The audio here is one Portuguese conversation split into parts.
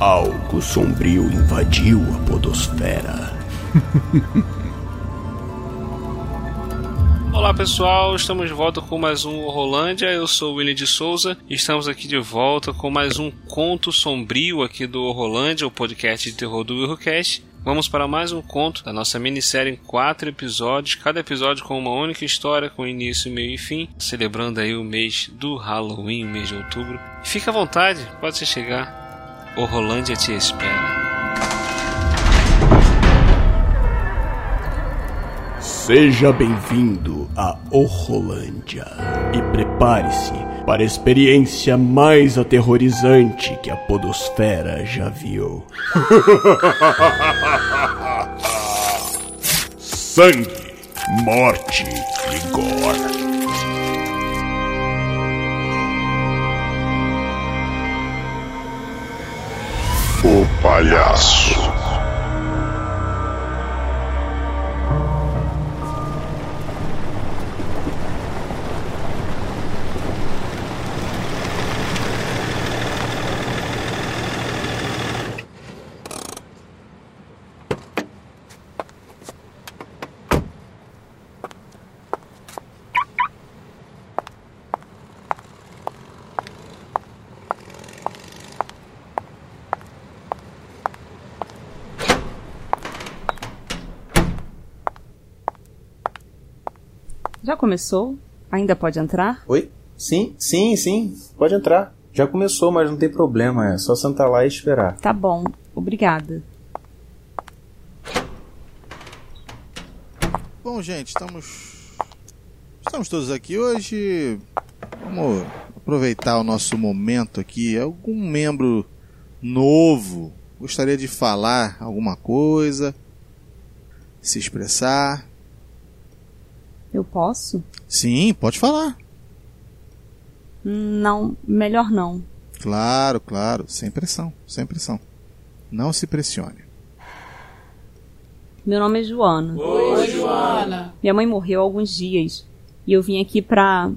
Algo sombrio invadiu a podosfera. Olá pessoal, estamos de volta com mais um Rolândia. Eu sou o William de Souza e estamos aqui de volta com mais um conto sombrio aqui do Rolândia, o podcast de terror do Willcast. Vamos para mais um conto da nossa minissérie em quatro episódios, cada episódio com uma única história, com início, meio e fim, celebrando aí o mês do Halloween, o mês de outubro. Fica à vontade, pode chegar. O Rolândia te espera. Seja bem-vindo a Orrolândia e prepare-se para a experiência mais aterrorizante que a podosfera já viu. Sangue, morte e gore. O palhaço. Já começou? Ainda pode entrar? Oi? Sim, sim, sim. Pode entrar. Já começou, mas não tem problema. É só sentar lá e esperar. Tá bom. Obrigada. Bom, gente, estamos. Estamos todos aqui hoje. Vamos aproveitar o nosso momento aqui. Algum membro novo gostaria de falar alguma coisa? Se expressar? Eu posso? Sim, pode falar. Não, melhor não. Claro, claro, sem pressão, sem pressão. Não se pressione. Meu nome é Joana. Oi, Joana. Minha mãe morreu há alguns dias e eu vim aqui pra.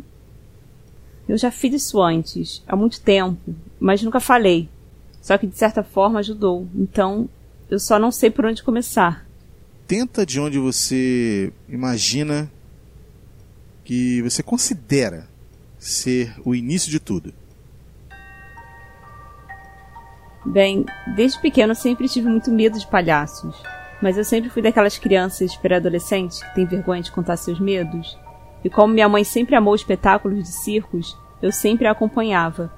Eu já fiz isso antes, há muito tempo, mas nunca falei. Só que de certa forma ajudou. Então, eu só não sei por onde começar. Tenta de onde você imagina que você considera ser o início de tudo. Bem, desde pequeno sempre tive muito medo de palhaços. Mas eu sempre fui daquelas crianças pré-adolescentes que têm vergonha de contar seus medos. E como minha mãe sempre amou espetáculos de circos, eu sempre a acompanhava.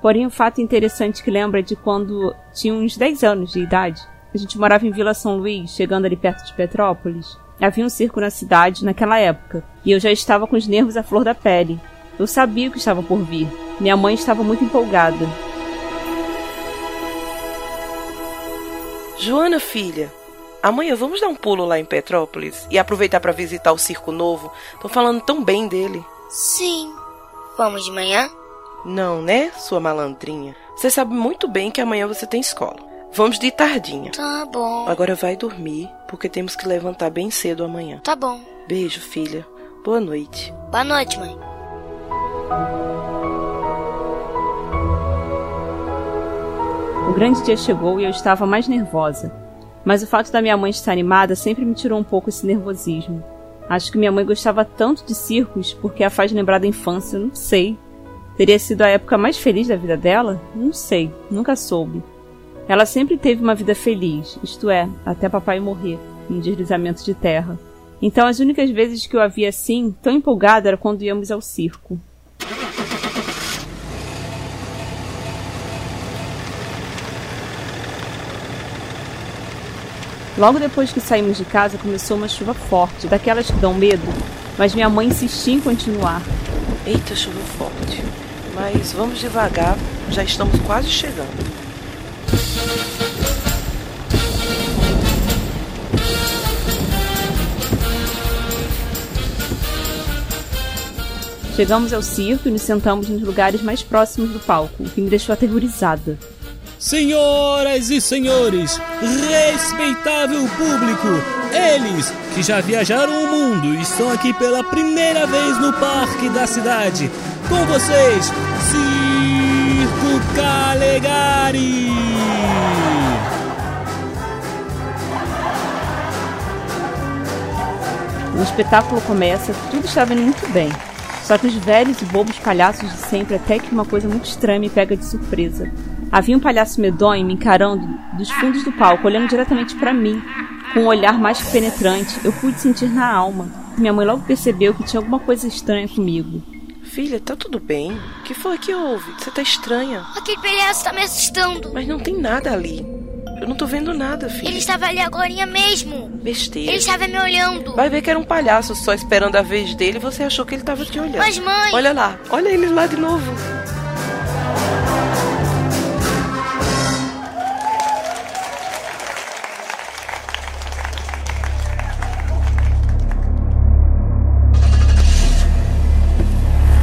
Porém, um fato interessante que lembra é de quando tinha uns 10 anos de idade. A gente morava em Vila São Luís, chegando ali perto de Petrópolis. Havia um circo na cidade naquela época, e eu já estava com os nervos à flor da pele. Eu sabia o que estava por vir. Minha mãe estava muito empolgada. Joana, filha, amanhã vamos dar um pulo lá em Petrópolis e aproveitar para visitar o circo novo. Estão falando tão bem dele. Sim. Vamos de manhã? Não, né, sua malandrinha? Você sabe muito bem que amanhã você tem escola. Vamos de tardinha. Tá bom. Agora vai dormir, porque temos que levantar bem cedo amanhã. Tá bom. Beijo, filha. Boa noite. Boa noite, mãe. O grande dia chegou e eu estava mais nervosa. Mas o fato da minha mãe estar animada sempre me tirou um pouco esse nervosismo. Acho que minha mãe gostava tanto de circos porque a faz lembrar da infância, não sei. Teria sido a época mais feliz da vida dela? Não sei, nunca soube. Ela sempre teve uma vida feliz, isto é, até papai morrer, em deslizamento de terra. Então as únicas vezes que eu a via assim, tão empolgada, era quando íamos ao circo. Logo depois que saímos de casa, começou uma chuva forte, daquelas que dão medo, mas minha mãe insistia em continuar. Eita, chuva forte. Mas vamos devagar, já estamos quase chegando. Chegamos ao circo e nos sentamos nos lugares mais próximos do palco, o que me deixou aterrorizada. Senhoras e senhores, respeitável público, eles que já viajaram o mundo e estão aqui pela primeira vez no parque da cidade. Com vocês, Circo Calegari! O espetáculo começa, tudo estava indo muito bem. Só que os velhos e bobos palhaços de sempre, até que uma coisa muito estranha me pega de surpresa. Havia um palhaço medonho me encarando dos fundos do palco, olhando diretamente para mim, com um olhar mais que penetrante. Eu pude sentir na alma. Minha mãe logo percebeu que tinha alguma coisa estranha comigo. Filha, tá tudo bem? O que foi que houve? Você tá estranha. Aquele palhaço tá me assustando. Mas não tem nada ali. Eu não tô vendo nada, filha. Ele estava ali agora mesmo. Besteira. Ele estava me olhando. Vai ver que era um palhaço só esperando a vez dele e você achou que ele tava te olhando. Mas, mãe... Olha lá. Olha ele lá de novo.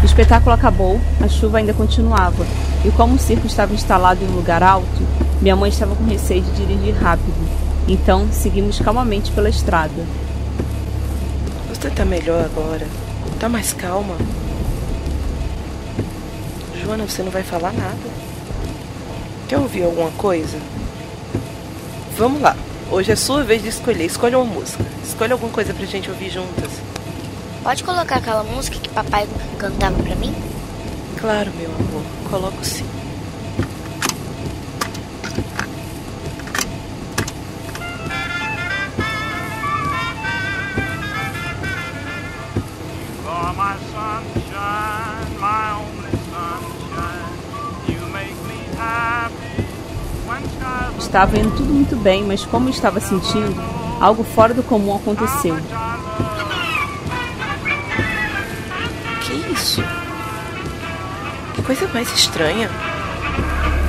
O espetáculo acabou, a chuva ainda continuava, e como o circo estava instalado em um lugar alto, minha mãe estava com receio de dirigir rápido. Então, seguimos calmamente pela estrada. Você tá melhor agora. Tá mais calma. Joana, você não vai falar nada. Quer ouvir alguma coisa? Vamos lá. Hoje é sua vez de escolher. Escolha uma música. Escolha alguma coisa pra gente ouvir juntas. Pode colocar aquela música que papai cantava pra mim? Claro, meu amor. Coloco sim. Estava indo tudo muito bem, mas como eu estava sentindo, algo fora do comum aconteceu. Que isso? Que coisa mais estranha.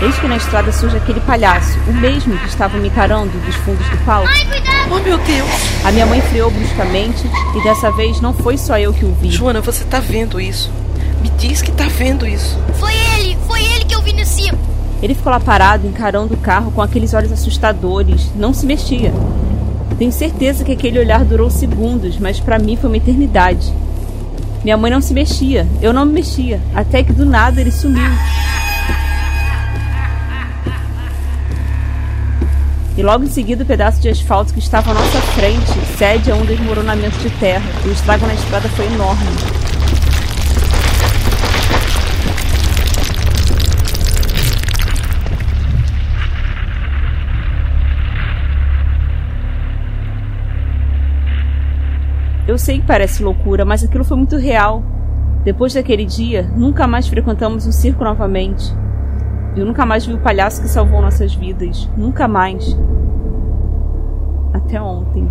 Eis que na estrada surge aquele palhaço, o mesmo que estava me encarando dos fundos do palco. Ai, cuidado! Oh, meu Deus! A minha mãe freou bruscamente e dessa vez não foi só eu que o vi. Joana, você tá vendo isso? Me diz que tá vendo isso. Foi ele! Foi ele que eu vi no circo! Ele ficou lá parado, encarando o carro com aqueles olhos assustadores. Não se mexia. Tenho certeza que aquele olhar durou segundos, mas para mim foi uma eternidade. Minha mãe não se mexia, eu não me mexia, até que do nada ele sumiu. E logo em seguida o pedaço de asfalto que estava à nossa frente cede a um desmoronamento de terra. O estrago na estrada foi enorme. Eu sei que parece loucura, mas aquilo foi muito real. Depois daquele dia, nunca mais frequentamos um circo novamente. Eu nunca mais vi o palhaço que salvou nossas vidas. Nunca mais. Até ontem.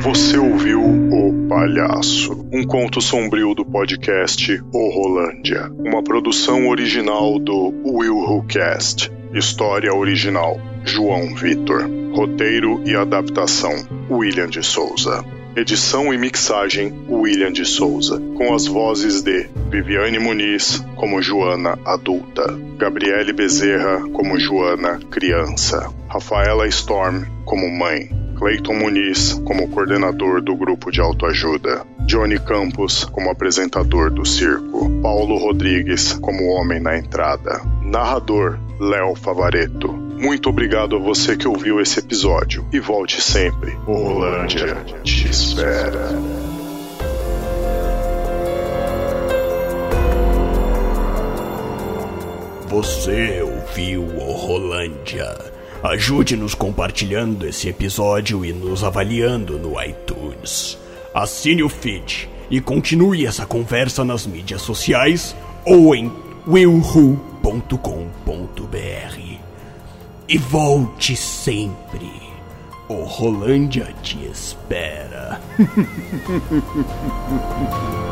Você ouviu O Palhaço, um conto sombrio do podcast O Rolândia, uma produção original do Will Who Cast. História original: João Vitor. Roteiro e adaptação: William de Souza. Edição e mixagem: William de Souza, com as vozes de Viviane Muniz como Joana adulta, Gabriele Bezerra como Joana criança, Rafaela Storm como mãe, Clayton Muniz como coordenador do grupo de autoajuda, Johnny Campos como apresentador do circo, Paulo Rodrigues como homem na entrada, narrador Léo Favareto. Muito obrigado a você que ouviu esse episódio e volte sempre. Rolândia te espera. Você ouviu o Rolândia. Ajude-nos compartilhando esse episódio e nos avaliando no iTunes. Assine o feed e continue essa conversa nas mídias sociais ou em willwho.com.br. E volte sempre. O Rolândia te espera.